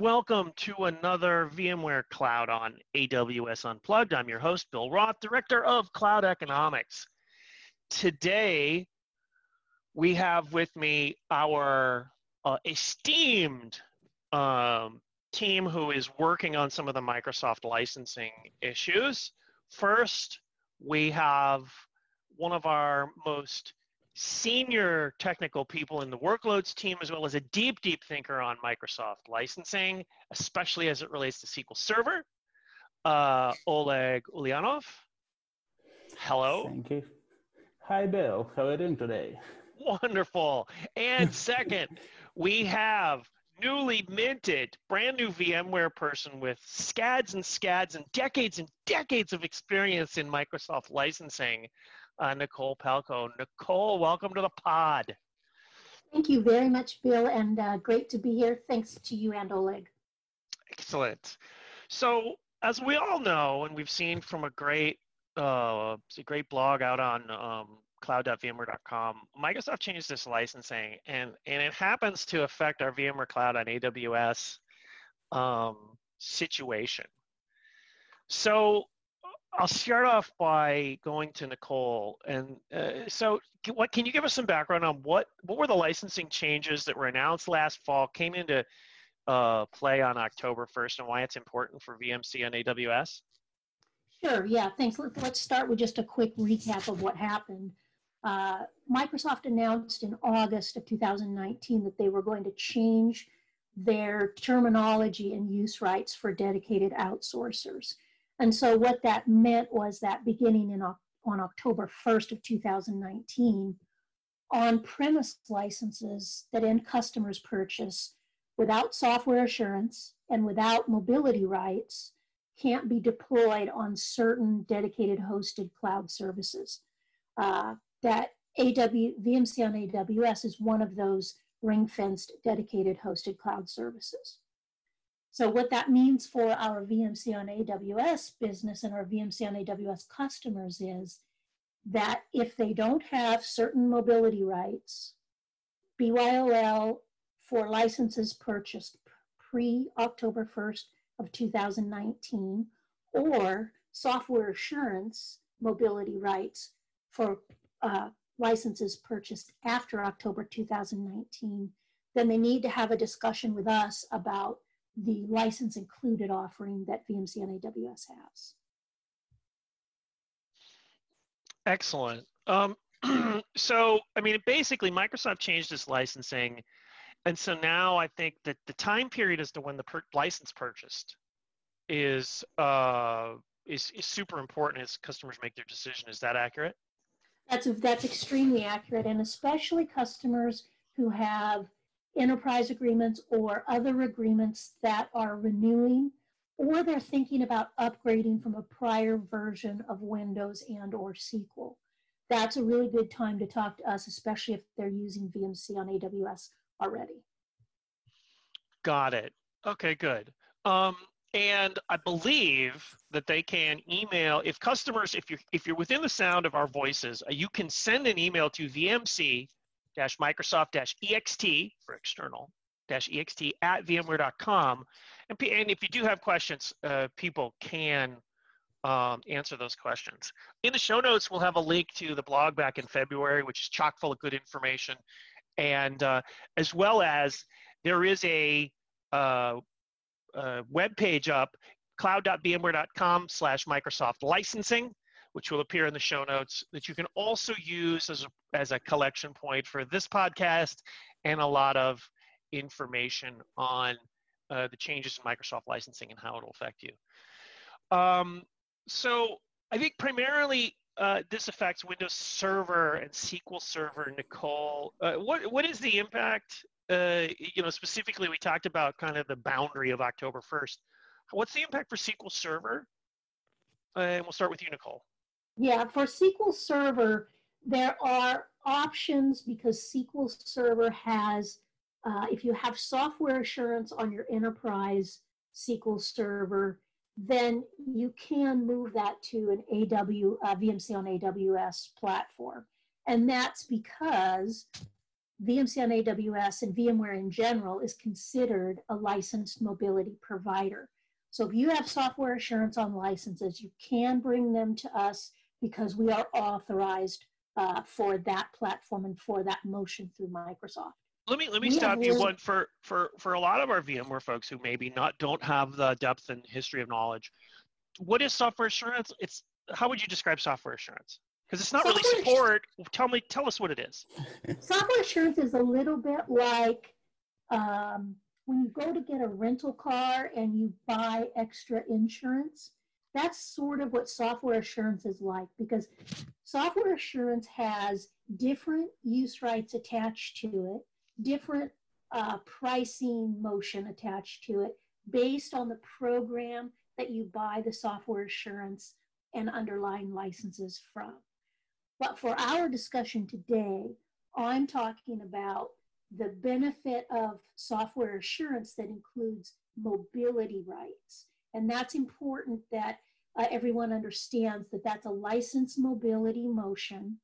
welcome to another VMware Cloud on AWS Unplugged. I'm your host, Bill Roth, Director of Cloud Economics. Today, we have with me our uh, esteemed um, team who is working on some of the Microsoft licensing issues. First, we have one of our most senior technical people in the workloads team, as well as a deep, deep thinker on Microsoft licensing, especially as it relates to SQL Server, uh, Oleg Ulyanov. Hello. Thank you. Hi, Bill. How are you doing today? Wonderful. And second, we have newly minted, brand new VMware person with scads and scads and decades and decades of experience in Microsoft licensing, uh, Nicole Palco. Nicole, welcome to the pod. Thank you very much, Bill, and uh, great to be here. Thanks to you and Oleg. Excellent. So, as we all know, and we've seen from a great, uh, a great blog out on um, cloud.vmware.com, Microsoft changed this licensing, and and it happens to affect our VMware Cloud on AWS um, situation. So I'll start off by going to Nicole, and uh, so what can you give us some background on what what were the licensing changes that were announced last fall, came into uh, play on October 1st, and why it's important for VMC on AWS? Sure. Yeah. Thanks. Let's start with just a quick recap of what happened. Uh, Microsoft announced in August of 2019 that they were going to change their terminology and use rights for dedicated outsourcers. And so what that meant was that beginning in, on October 1st of 2019, on-premise licenses that end customers purchase without software assurance and without mobility rights can't be deployed on certain dedicated hosted cloud services. Uh, that AW, VMC on AWS is one of those ring-fenced dedicated hosted cloud services. So what that means for our VMC on AWS business and our VMC on AWS customers is that if they don't have certain mobility rights, BYOL for licenses purchased pre-October 1st of 2019, or software assurance mobility rights for uh, licenses purchased after October 2019, then they need to have a discussion with us about the license included offering that VMC on AWS has. Excellent. Um, so, I mean, basically, Microsoft changed its licensing. And so now I think that the time period as to when the per- license purchased is, uh, is, is super important as customers make their decision. Is that accurate? That's, that's extremely accurate, and especially customers who have enterprise agreements or other agreements that are renewing or they're thinking about upgrading from a prior version of Windows and or SQL. That's a really good time to talk to us, especially if they're using VMC on AWS already. Got it. Okay, good. Um, and I believe that they can email if customers, if you're if you're within the sound of our voices, uh, you can send an email to VMC dash Microsoft dash ext for external dash ext at VMware.com, and and if you do have questions, uh, people can um, answer those questions. In the show notes, we'll have a link to the blog back in February, which is chock full of good information, and uh, as well as there is a uh, uh, web page up, cloud.vmware.com slash Microsoft licensing, which will appear in the show notes, that you can also use as a, as a collection point for this podcast and a lot of information on uh, the changes in Microsoft licensing and how it will affect you. Um, so I think primarily uh, this affects Windows Server and SQL Server. Nicole, uh, what what is the impact uh, you know, specifically we talked about kind of the boundary of October 1st. What's the impact for SQL Server? And we'll start with you, Nicole. Yeah, for SQL Server, there are options because SQL Server has, uh, if you have software assurance on your enterprise SQL Server, then you can move that to an AW, uh, VMC on AWS platform. And that's because VMC on AWS and VMware in general is considered a licensed mobility provider. So if you have software assurance on licenses, you can bring them to us because we are authorized uh, for that platform and for that motion through Microsoft. Let me let me we stop you one for for for a lot of our VMware folks who maybe not don't have the depth and history of knowledge. What is software assurance? It's how would you describe software assurance? Because it's not software really support. Tell me, tell us what it is. Software assurance is a little bit like um, when you go to get a rental car and you buy extra insurance. That's sort of what software assurance is like because software assurance has different use rights attached to it, different uh, pricing motion attached to it based on the program that you buy the software assurance and underlying licenses from. But for our discussion today, I'm talking about the benefit of software assurance that includes mobility rights. And that's important that uh, everyone understands that that's a licensed mobility motion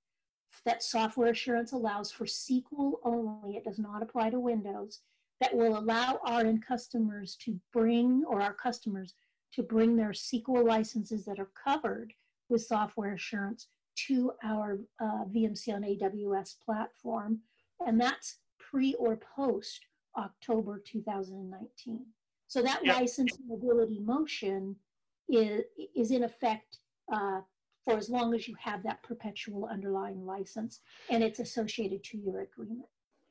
that software assurance allows for SQL only. It does not apply to Windows. That will allow our end customers to bring, or our customers to bring their SQL licenses that are covered with software assurance to our uh, VMC on AWS platform, and that's pre or post October 2019. So that yep. license mobility motion is, is in effect uh, for as long as you have that perpetual underlying license and it's associated to your agreement.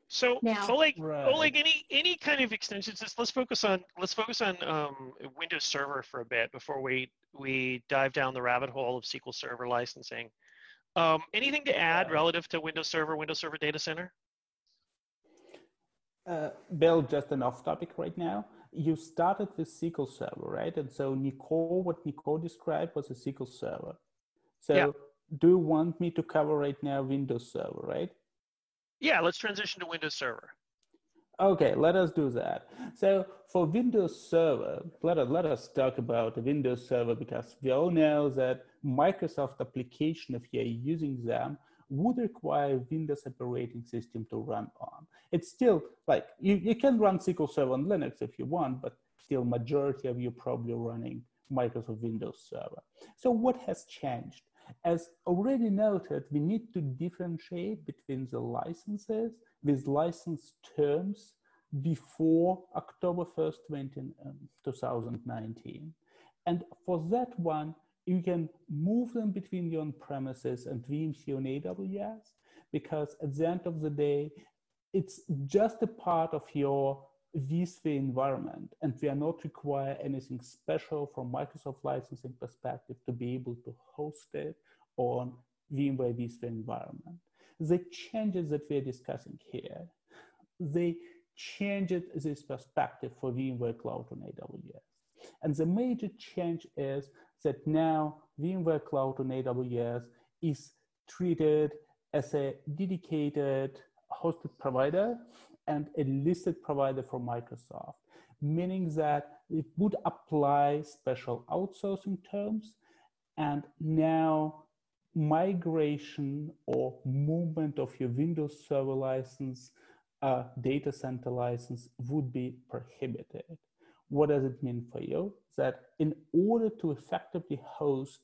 So now, Oleg, right. Oleg, any any kind of extensions? Let's focus on let's focus on um, Windows Server for a bit before we we dive down the rabbit hole of SQL Server licensing. Um, anything to add relative to Windows Server, Windows Server Data Center? Uh, Bill, just an off topic right now. You started with SQL Server, right? And so Nicole, what Nicole described was a SQL Server. So yeah. do you want me to cover right now Windows Server, right? Yeah, let's transition to Windows Server. Okay, let us do that. So for Windows Server, let us, let us talk about the Windows Server because we all know that Microsoft application, if you're using them, would require Windows operating system to run on. It's still like, you, you can run SQL Server on Linux if you want, but still majority of you probably running Microsoft Windows Server. So what has changed? As already noted, we need to differentiate between the licenses with license terms before October 1st, 20, um, 2019. And for that one, you can move them between your on-premises and VMC on AWS because at the end of the day, it's just a part of your vSphere environment and we are not require anything special from Microsoft licensing perspective to be able to host it on VMware vSphere environment the changes that we're discussing here, they changed this perspective for VMware Cloud on AWS. And the major change is that now VMware Cloud on AWS is treated as a dedicated hosted provider and a listed provider for Microsoft, meaning that it would apply special outsourcing terms. And now migration or movement of your Windows Server license, uh, data center license would be prohibited. What does it mean for you? That in order to effectively host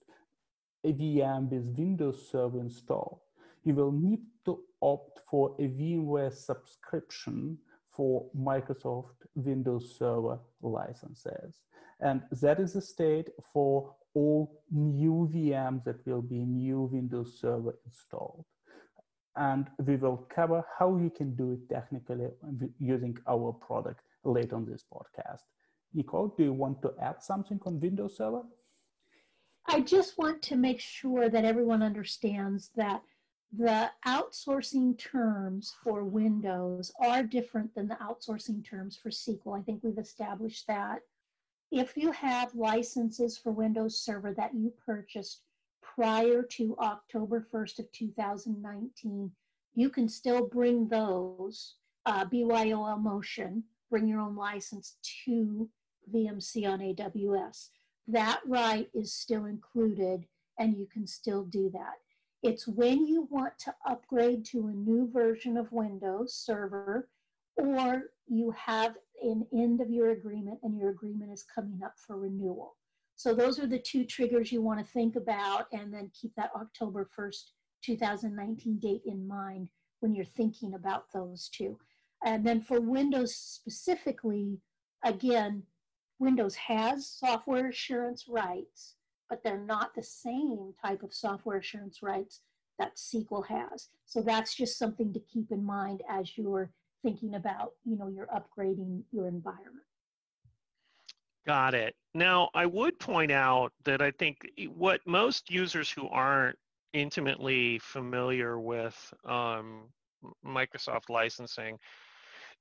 a VM with Windows Server installed, you will need to opt for a VMware subscription for Microsoft Windows Server licenses. And that is the state for all new VMs that will be new Windows Server installed. And we will cover how you can do it technically using our product later on this podcast. Nicole, do you want to add something on Windows Server? I just want to make sure that everyone understands that the outsourcing terms for Windows are different than the outsourcing terms for SQL. I think we've established that if you have licenses for Windows Server that you purchased prior to October 1st of 2019, you can still bring those uh, BYOL motion, bring your own license to VMC on AWS. That right is still included and you can still do that. It's when you want to upgrade to a new version of Windows Server or you have an end of your agreement and your agreement is coming up for renewal. So those are the two triggers you want to think about and then keep that October 1st, 2019 date in mind when you're thinking about those two. And then for Windows specifically, again, Windows has software assurance rights, but they're not the same type of software assurance rights that SQL has. So that's just something to keep in mind as you're thinking about, you know, you're upgrading your environment. Got it. Now, I would point out that I think what most users who aren't intimately familiar with um, Microsoft licensing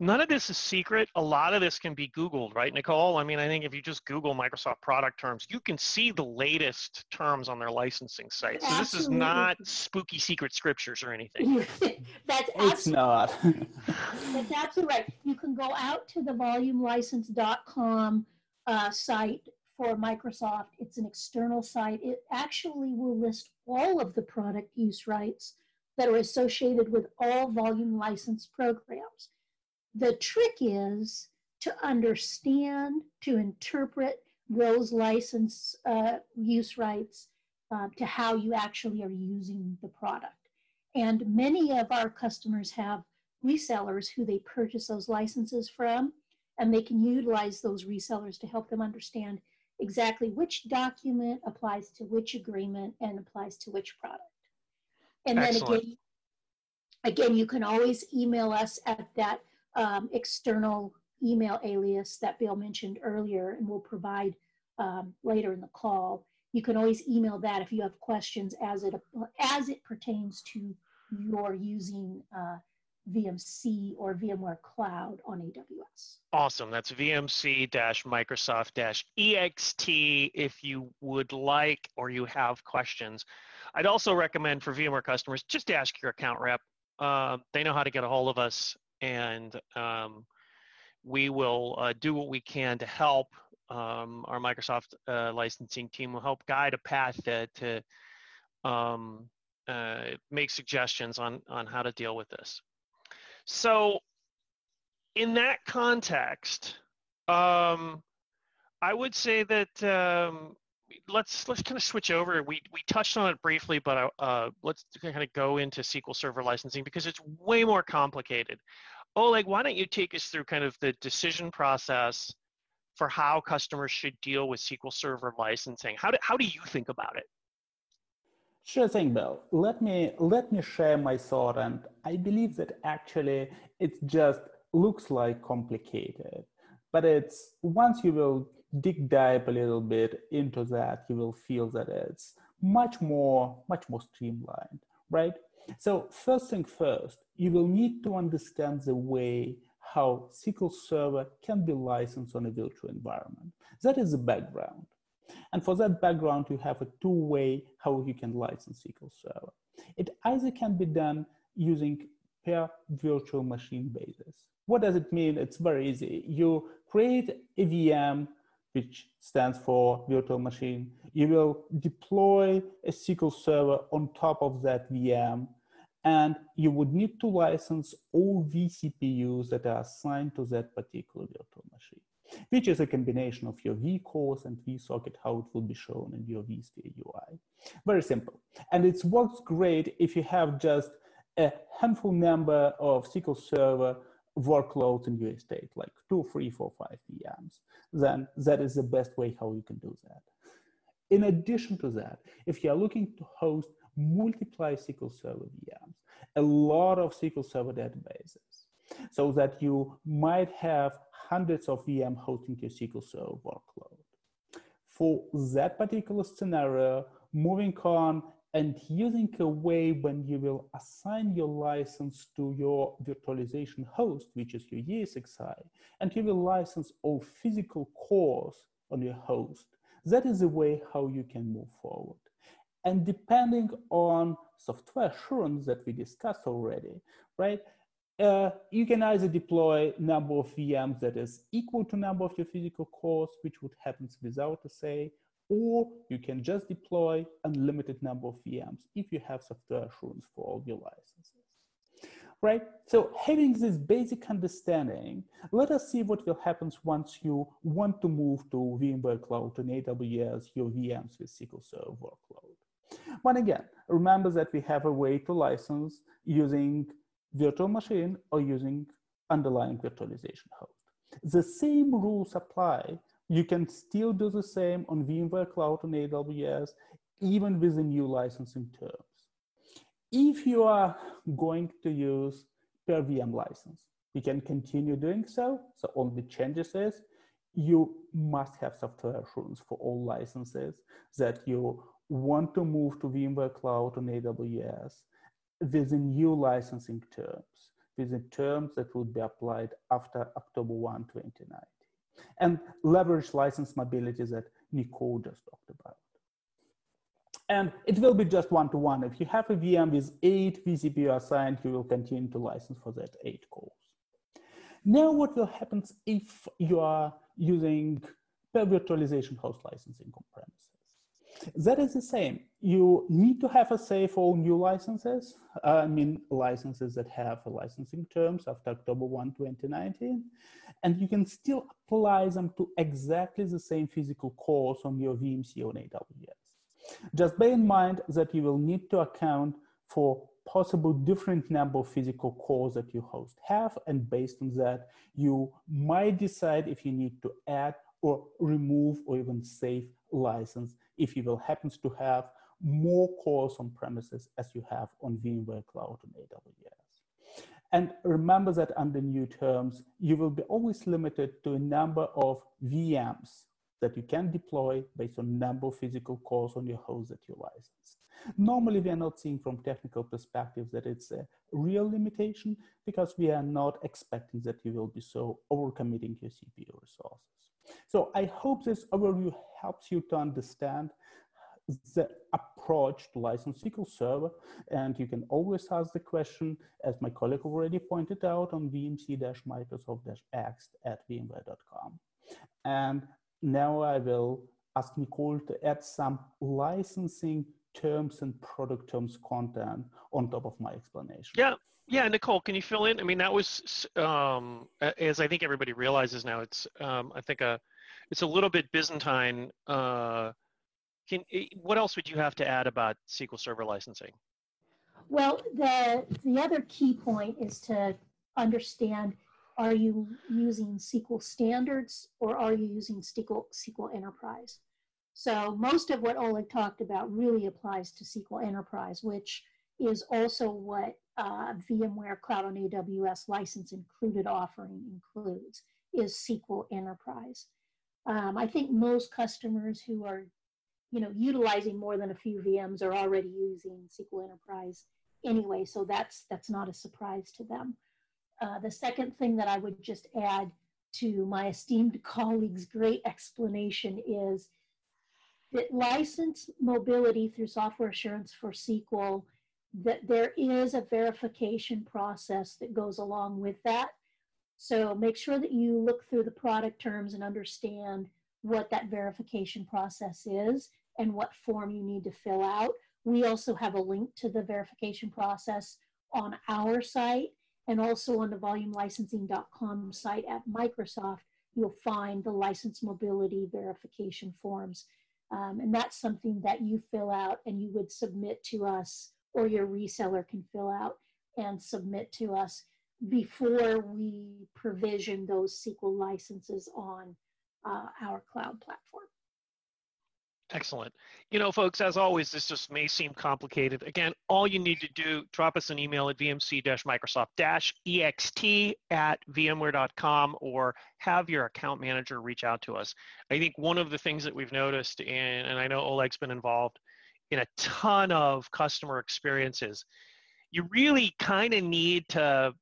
none of this is secret. A lot of this can be Googled, right, Nicole? I mean, I think if you just Google Microsoft product terms, you can see the latest terms on their licensing site. So Absolutely. this is not spooky secret scriptures or anything. That's it's not. that's absolutely right. You can go out to the volumelicense.com uh, site for Microsoft. It's an external site. It actually will list all of the product use rights that are associated with all volume license programs. The trick is to understand, to interpret those license uh, use rights uh, to how you actually are using the product. And many of our customers have resellers who they purchase those licenses from, and they can utilize those resellers to help them understand exactly which document applies to which agreement and applies to which product. And Excellent. then again, again, you can always email us at that um, external email alias that Bill mentioned earlier and we'll provide um, later in the call. You can always email that if you have questions as it, as it pertains to your using uh, VMC or VMware Cloud on AWS. Awesome. That's VMC-Microsoft-EXT if you would like or you have questions. I'd also recommend for VMware customers, just ask your account rep. Uh, they know how to get a hold of us and um, we will uh, do what we can to help. Um, our Microsoft uh, licensing team will help guide a path to, to um, uh, make suggestions on, on how to deal with this. So, in that context, um, I would say that um, let's let's kind of switch over. We we touched on it briefly, but uh, let's kind of go into SQL Server licensing because it's way more complicated. Oleg, why don't you take us through kind of the decision process for how customers should deal with SQL Server licensing? How do how do you think about it? Sure thing, Bill. Let me let me share my thought, and I believe that actually it just looks like complicated, but it's once you will dig dive a little bit into that, you will feel that it's much more, much more streamlined, right? So first thing first, you will need to understand the way how SQL Server can be licensed on a virtual environment. That is the background. And for that background, you have a two-way how you can license SQL Server. It either can be done using per virtual machine basis. What does it mean? It's very easy. You create a VM which stands for virtual machine. You will deploy a SQL server on top of that VM, and you would need to license all vCPUs that are assigned to that particular virtual machine, which is a combination of your vCores and vSocket, how it will be shown in your vSphere UI. Very simple. And it works great if you have just a handful number of SQL Server workloads in your estate, like two, three, four, five VMs, then that is the best way how you can do that. In addition to that, if you are looking to host multiply SQL Server VMs, a lot of SQL Server databases, so that you might have hundreds of VM hosting your SQL Server workload. For that particular scenario, moving on and using a way when you will assign your license to your virtualization host, which is your ESXi, and you will license all physical cores on your host. That is the way how you can move forward. And depending on software assurance that we discussed already, right? Uh, you can either deploy number of VMs that is equal to number of your physical cores, which would happen without SA, or you can just deploy unlimited number of VMs if you have software assurance for all your licenses. Right, so having this basic understanding, let us see what will happen once you want to move to VMware Cloud and AWS, your VMs with SQL Server workload. But again, remember that we have a way to license using virtual machine or using underlying virtualization host. The same rules apply. You can still do the same on VMware Cloud and AWS, even with the new licensing terms. If you are going to use per VM license, you can continue doing so. So only changes is you must have software assurance for all licenses that you want to move to VMware Cloud on AWS with the new licensing terms, with the terms that would be applied after October 1, 2019, and leverage license mobility that Nicole just talked about. And it will be just one-to-one. If you have a VM with eight vCPU assigned, you will continue to license for that eight cores. Now what will happen if you are using per virtualization host licensing on-premise? That is the same. You need to have SA for all new licenses. Uh, I mean, licenses that have licensing terms after October 1, 2019. And you can still apply them to exactly the same physical cores on your VMC on AWS. Just bear in mind that you will need to account for possible different number of physical cores that your host have. And based on that, you might decide if you need to add or remove or even save license if you will happens to have more cores on premises as you have on VMware Cloud on AWS. And remember that under new terms, you will be always limited to a number of VMs that you can deploy based on number of physical cores on your host that you license. Normally, we are not seeing from technical perspective that it's a real limitation because we are not expecting that you will be so overcommitting your CPU resources. So I hope this overview helps you to understand the approach to license SQL Server. And you can always ask the question, as my colleague already pointed out, on vmc-microsoft-x at vmware.com. And now I will ask Nicole to add some licensing terms and product terms content on top of my explanation. Yeah, yeah, Nicole, can you fill in? I mean, that was um, as I think everybody realizes now. It's um, I think a it's a little bit Byzantine. Uh, can what else would you have to add about SQL Server licensing? Well, the the other key point is to understand: Are you using SQL standards or are you using SQL SQL Enterprise? So most of what Oleg talked about really applies to SQL Enterprise, which is also what uh, VMware Cloud on AWS license included offering includes is SQL Enterprise. Um, I think most customers who are, you know, utilizing more than a few VMs are already using SQL Enterprise anyway, so that's that's not a surprise to them. Uh, the second thing that I would just add to my esteemed colleague's great explanation is that license mobility through software assurance for SQL that there is a verification process that goes along with that. So make sure that you look through the product terms and understand what that verification process is and what form you need to fill out. We also have a link to the verification process on our site and also on the volumelicensing.com site at Microsoft, you'll find the license mobility verification forms. Um, and that's something that you fill out and you would submit to us or your reseller can fill out and submit to us before we provision those SQL licenses on uh, our cloud platform. Excellent. You know, folks, as always, this just may seem complicated. Again, all you need to do, drop us an email at vmc-microsoft-ext at vmware.com or have your account manager reach out to us. I think one of the things that we've noticed, and, and I know Oleg's been involved, in a ton of customer experiences. You really kind of need to.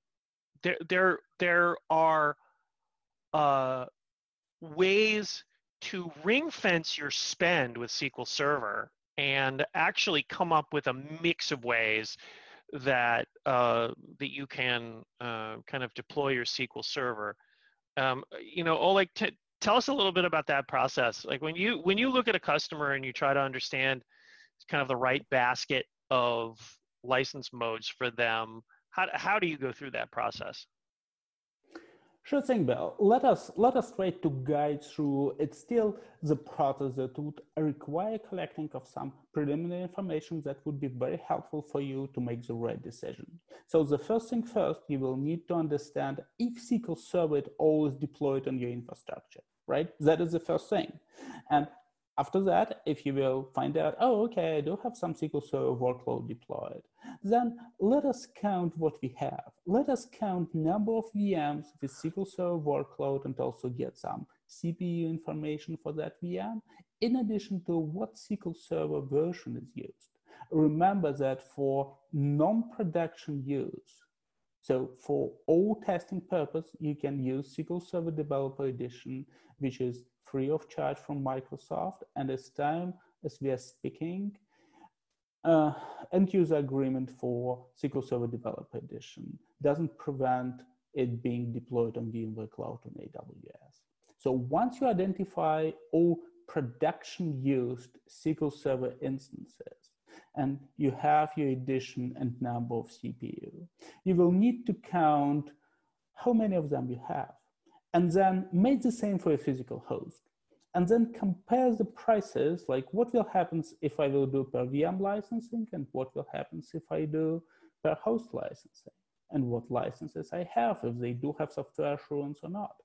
There, there, there are uh, ways to ring fence your spend with SQL Server and actually come up with a mix of ways that uh, that you can uh, kind of deploy your SQL Server. Um, you know, Oleg, t- tell us a little bit about that process. Like when you when you look at a customer and you try to understand kind of the right basket of license modes for them, how how do you go through that process? Sure thing, Bill. Let us let us try to guide through. It's still the process that would require collecting of some preliminary information that would be very helpful for you to make the right decision. So the first thing first, you will need to understand if SQL Server is always deployed on your infrastructure, right? That is the first thing. And after that, if you will find out, oh, okay, I do have some SQL Server workload deployed, then let us count what we have. Let us count number of VMs with SQL Server workload and also get some CPU information for that VM, in addition to what SQL Server version is used. Remember that for non-production use, so for all testing purpose, you can use SQL Server Developer Edition, which is free of charge from Microsoft. And as time as we are speaking, uh, end user agreement for SQL Server Developer Edition doesn't prevent it being deployed on VMware Cloud on AWS. So once you identify all production used SQL Server instances and you have your edition and number of CPU, you will need to count how many of them you have and then make the same for a physical host. And then compare the prices, like what will happen if I will do per VM licensing and what will happen if I do per host licensing and what licenses I have, if they do have software assurance or not.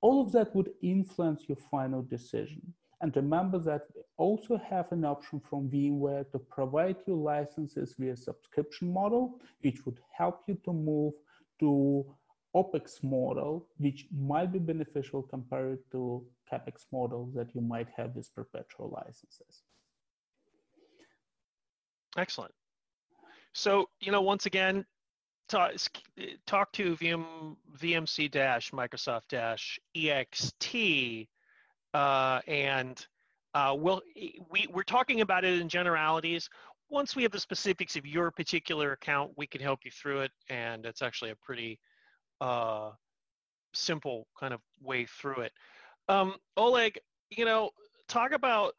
All of that would influence your final decision. And remember that we also have an option from VMware to provide you licenses via subscription model, which would help you to move to OPEX model, which might be beneficial compared to CAPEX model that you might have with perpetual licenses. Excellent. So, you know, once again, talk, talk to VM, VMC uh, and uh, we'll, we, we're talking about it in generalities. Once we have the specifics of your particular account, we can help you through it, and it's actually a pretty uh, simple kind of way through it. Um, Oleg, you know, talk about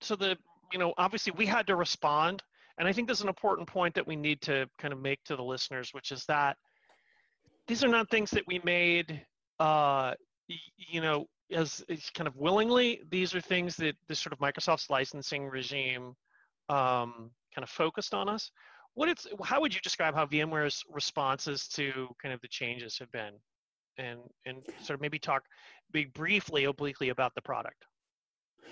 so the you know obviously we had to respond, and I think there's an important point that we need to kind of make to the listeners, which is that these are not things that we made, uh, you know, as, as kind of willingly. These are things that this sort of Microsoft's licensing regime um, kind of focused on us what it's how would you describe how VMware's responses to kind of the changes have been, and and sort of maybe talk, be briefly obliquely about the product.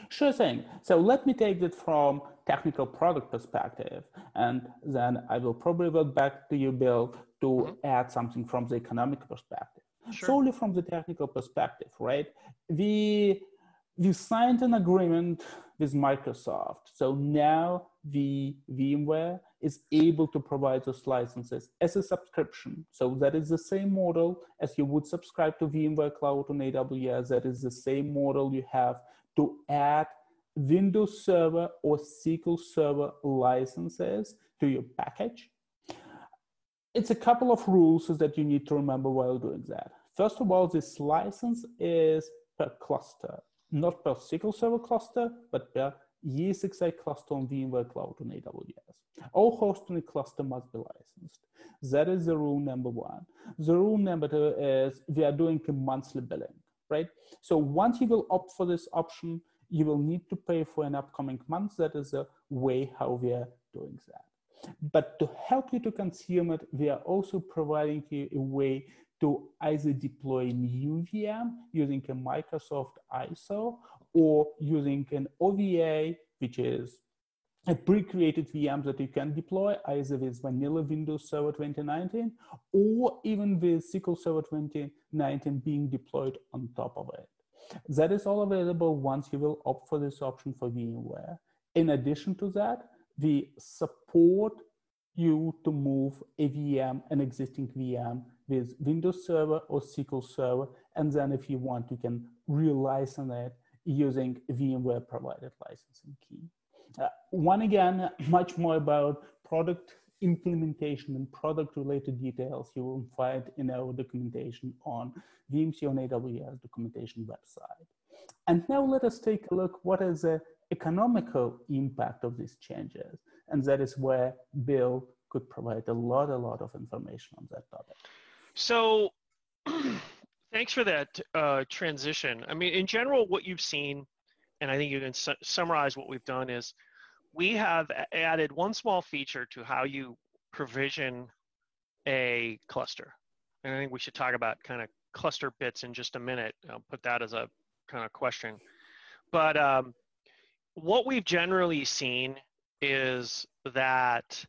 Sure thing. So let me take it from technical product perspective, and then I will probably revert back to you, Bill, to mm-hmm. add something from the economic perspective. Sure. Solely from the technical perspective, right? We we signed an agreement with Microsoft. So now the VMware is able to provide those licenses as a subscription. So that is the same model as you would subscribe to VMware Cloud on AWS. That is the same model you have to add Windows Server or SQL Server licenses to your package. It's a couple of rules that you need to remember while doing that. First of all, this license is per cluster, not per SQL Server cluster, but per ESXi cluster on VMware Cloud on AWS. All hosts in a cluster must be licensed. That is the rule number one. The rule number two is we are doing a monthly billing, right? So once you will opt for this option, you will need to pay for an upcoming month. That is the way how we are doing that. But to help you to consume it, we are also providing you a way to either deploy a new VM using a Microsoft ISO or using an OVA, which is a pre-created VM that you can deploy either with vanilla Windows Server 2019 or even with SQL Server 2019 being deployed on top of it. That is all available once you will opt for this option for VMware. In addition to that, we support you to move a VM, an existing VM with Windows Server or SQL Server. And then if you want, you can relicense it using VMware provided licensing key. Uh, one again, much more about product implementation and product related details you will find in our documentation on VMC on AWS documentation website. And now let us take a look what is the economical impact of these changes. And that is where Bill could provide a lot, a lot of information on that topic. So thanks for that uh, transition. I mean, in general, what you've seen, and I think you can su summarize what we've done is we have added one small feature to how you provision a cluster. And I think we should talk about kind of cluster bits in just a minute. I'll put that as a kind of question. But um, what we've generally seen is that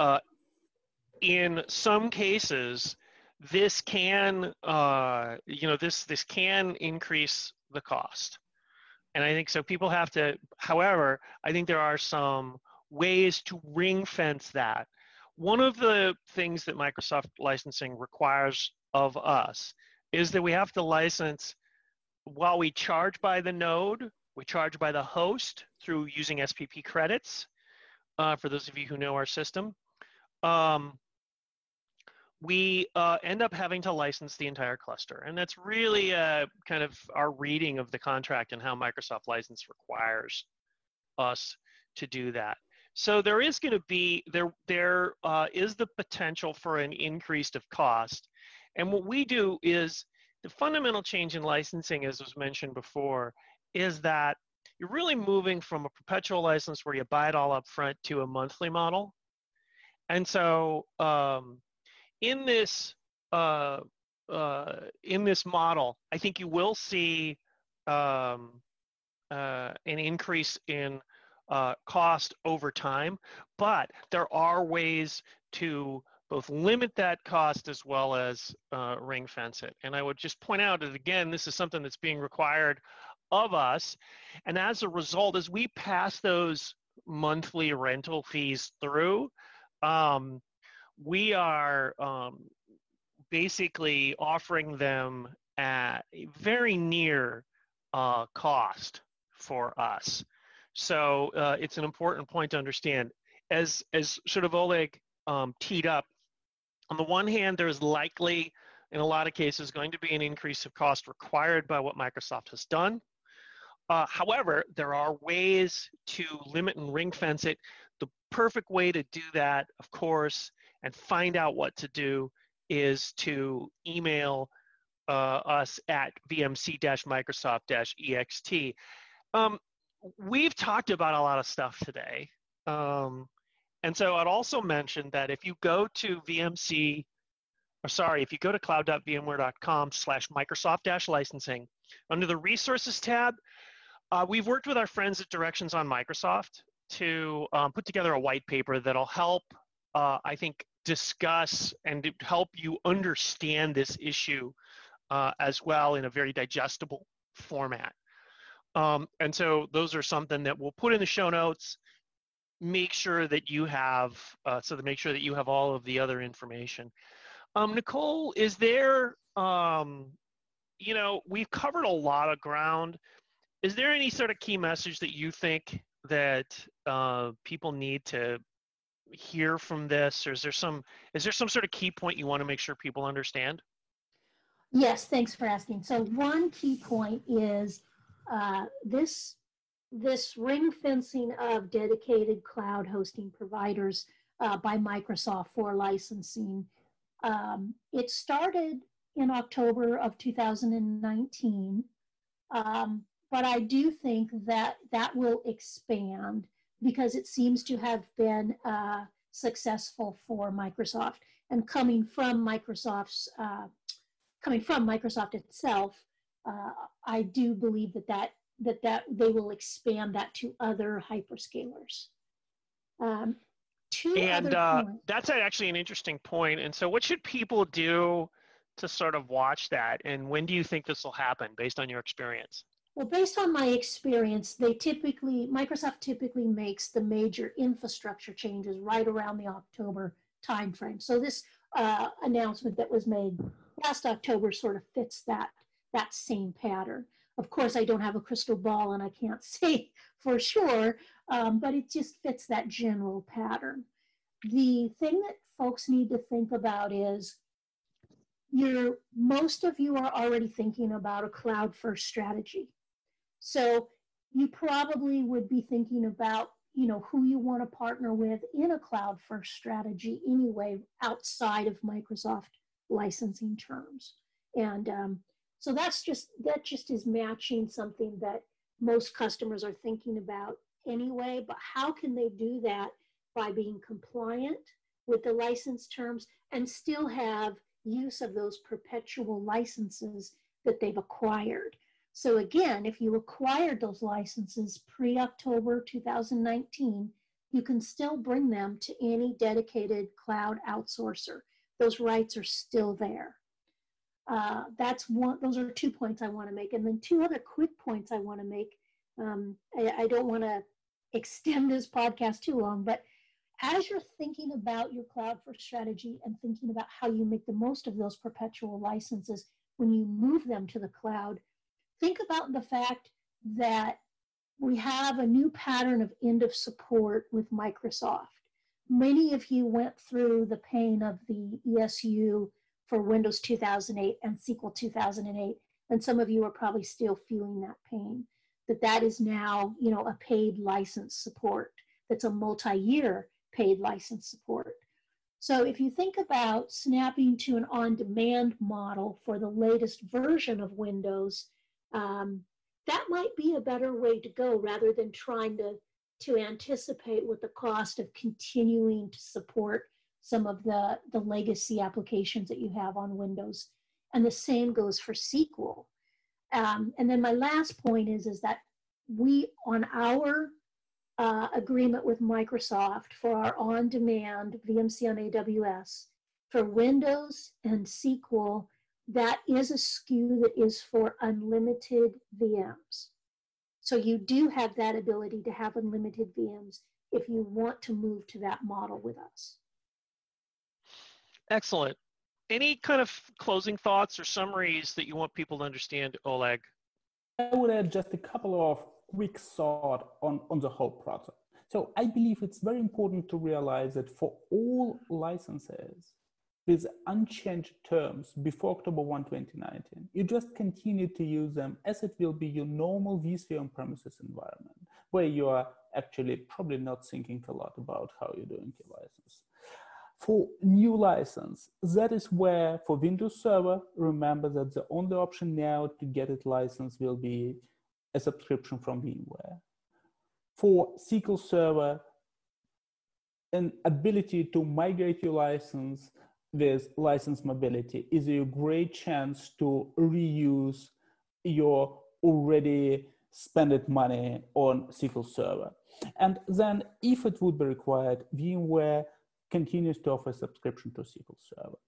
uh, in some cases, this can, uh, you know, this this can increase the cost. And I think so people have to, however, I think there are some ways to ring fence that. One of the things that Microsoft licensing requires of us is that we have to license while we charge by the node, we charge by the host through using SPP credits, uh, for those of you who know our system. Um, we uh, end up having to license the entire cluster. And that's really uh, kind of our reading of the contract and how Microsoft license requires us to do that. So there is going to be, there, there uh, is the potential for an increase of cost. And what we do is the fundamental change in licensing, as was mentioned before, is that you're really moving from a perpetual license where you buy it all up front to a monthly model. And so um, in this uh, uh, in this model, I think you will see um, uh, an increase in uh, cost over time, but there are ways to both limit that cost as well as uh, ring fence it. And I would just point out that again, this is something that's being required of us. And as a result, as we pass those monthly rental fees through, um, we are um, basically offering them at very near uh, cost for us. So uh, it's an important point to understand. As, as sort of Oleg um, teed up, on the one hand, there's likely, in a lot of cases, going to be an increase of cost required by what Microsoft has done. Uh, however, there are ways to limit and ring fence it. The perfect way to do that, of course, and find out what to do is to email uh, us at vmc-microsoft-ext. Um, we've talked about a lot of stuff today. Um, and so I'd also mention that if you go to VMC, or sorry, if you go to cloud.vmware.com slash Microsoft licensing, under the resources tab, uh, we've worked with our friends at Directions on Microsoft to um, put together a white paper that'll help, uh, I think, discuss and help you understand this issue uh, as well in a very digestible format. Um, and so those are something that we'll put in the show notes. Make sure that you have, uh, so to make sure that you have all of the other information. Um, Nicole, is there, um, you know, we've covered a lot of ground. Is there any sort of key message that you think that uh, people need to hear from this? Or is there some is there some sort of key point you want to make sure people understand? Yes thanks for asking. So one key point is uh, this this ring fencing of dedicated cloud hosting providers uh, by microsoft for licensing um, it started in october of 2019 um, but i do think that that will expand because it seems to have been uh, successful for Microsoft. And coming from Microsoft's, uh, coming from Microsoft itself, uh, I do believe that that that that they will expand that to other hyperscalers. Um, and uh, that's actually an interesting point. And so, what should people do to sort of watch that? And when do you think this will happen, based on your experience? Well, based on my experience, they typically, Microsoft typically makes the major infrastructure changes right around the October timeframe. So this uh, announcement that was made last October sort of fits that, that same pattern. Of course, I don't have a crystal ball and I can't say for sure, um, but it just fits that general pattern. the thing that folks need to think about is you're most of you are already thinking about a cloud first strategy. So you probably would be thinking about you know who you want to partner with in a cloud first strategy anyway outside of microsoft licensing terms. And um, so that's just that just is matching something that most customers are thinking about anyway. But how can they do that by being compliant with the license terms and still have use of those perpetual licenses that they've acquired so again, if you acquired those licenses pre-October 2019, you can still bring them to any dedicated cloud outsourcer. Those rights are still there. Uh, that's one, those are two points I want to make. And then two other quick points I want to make. Um, I, I don't want to extend this podcast too long, but as you're thinking about your cloud first strategy and thinking about how you make the most of those perpetual licenses when you move them to the cloud, think about the fact that we have a new pattern of end of support with Microsoft. Many of you went through the pain of the ESU for Windows 2008 and SQL 2008, and some of you are probably still feeling that pain. That that is now, you know, a paid license support. That's a multi-year paid license support. So if you think about snapping to an on-demand model for the latest version of Windows, um, that might be a better way to go rather than trying to to anticipate what the cost of continuing to support some of the, the legacy applications that you have on Windows. And the same goes for SQL. Um, and then my last point is, is that we, on our uh, agreement with Microsoft for our on-demand VMC on AWS, for Windows and SQL, that is a SKU that is for unlimited VMs. So you do have that ability to have unlimited VMs if you want to move to that model with us. Excellent. Any kind of closing thoughts or summaries that you want people to understand, Oleg? I would add just a couple of quick thoughts on, on the whole process. So I believe it's very important to realize that for all licenses, with unchanged terms before October 1, 2019. You just continue to use them as it will be your normal vSphere on-premises environment, where you are actually probably not thinking a lot about how you're doing your license. For new license, that is where for Windows Server, remember that the only option now to get it licensed will be a subscription from VMware. For SQL Server, an ability to migrate your license with license mobility is a great chance to reuse your already spent money on SQL Server. And then if it would be required, VMware continues to offer subscription to SQL Server.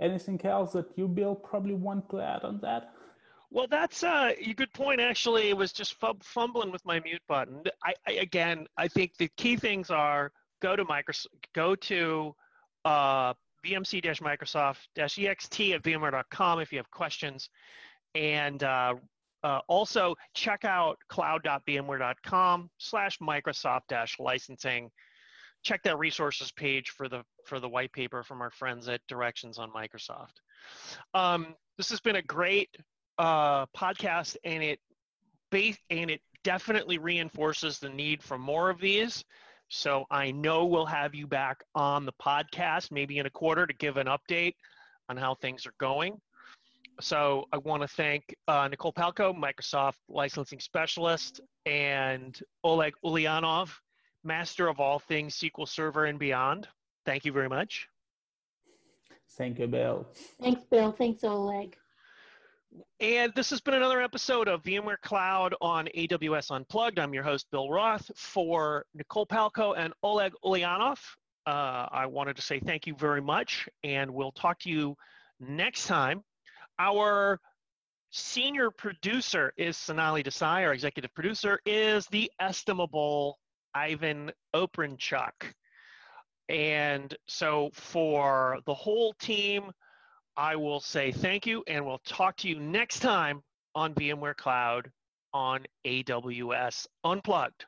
Anything else that you, Bill, probably want to add on that? Well, that's uh, a good point. Actually, it was just fumbling with my mute button. I, I again, I think the key things are go to Microsoft, go to uh, vmc-microsoft-ext at vmware.com if you have questions. And uh, uh, also check out cloud.vmware.com slash Microsoft licensing. Check that resources page for the for the white paper from our friends at Directions on Microsoft. Um, this has been a great uh, podcast, and it base and it definitely reinforces the need for more of these. So I know we'll have you back on the podcast maybe in a quarter to give an update on how things are going. So I want to thank uh, Nicole Palko, Microsoft licensing specialist, and Oleg Ulyanov, master of all things SQL Server and beyond. Thank you very much. Thank you, Bill. Thanks, Bill. Thanks, Oleg. And this has been another episode of VMware Cloud on AWS Unplugged. I'm your host, Bill Roth. For Nicole Palko and Oleg Ulyanov, uh, I wanted to say thank you very much, and we'll talk to you next time. Our senior producer is Sonali Desai. Our executive producer is the estimable Ivan Oprinchuk. And so for the whole team, I will say thank you and we'll talk to you next time on VMware Cloud on AWS Unplugged.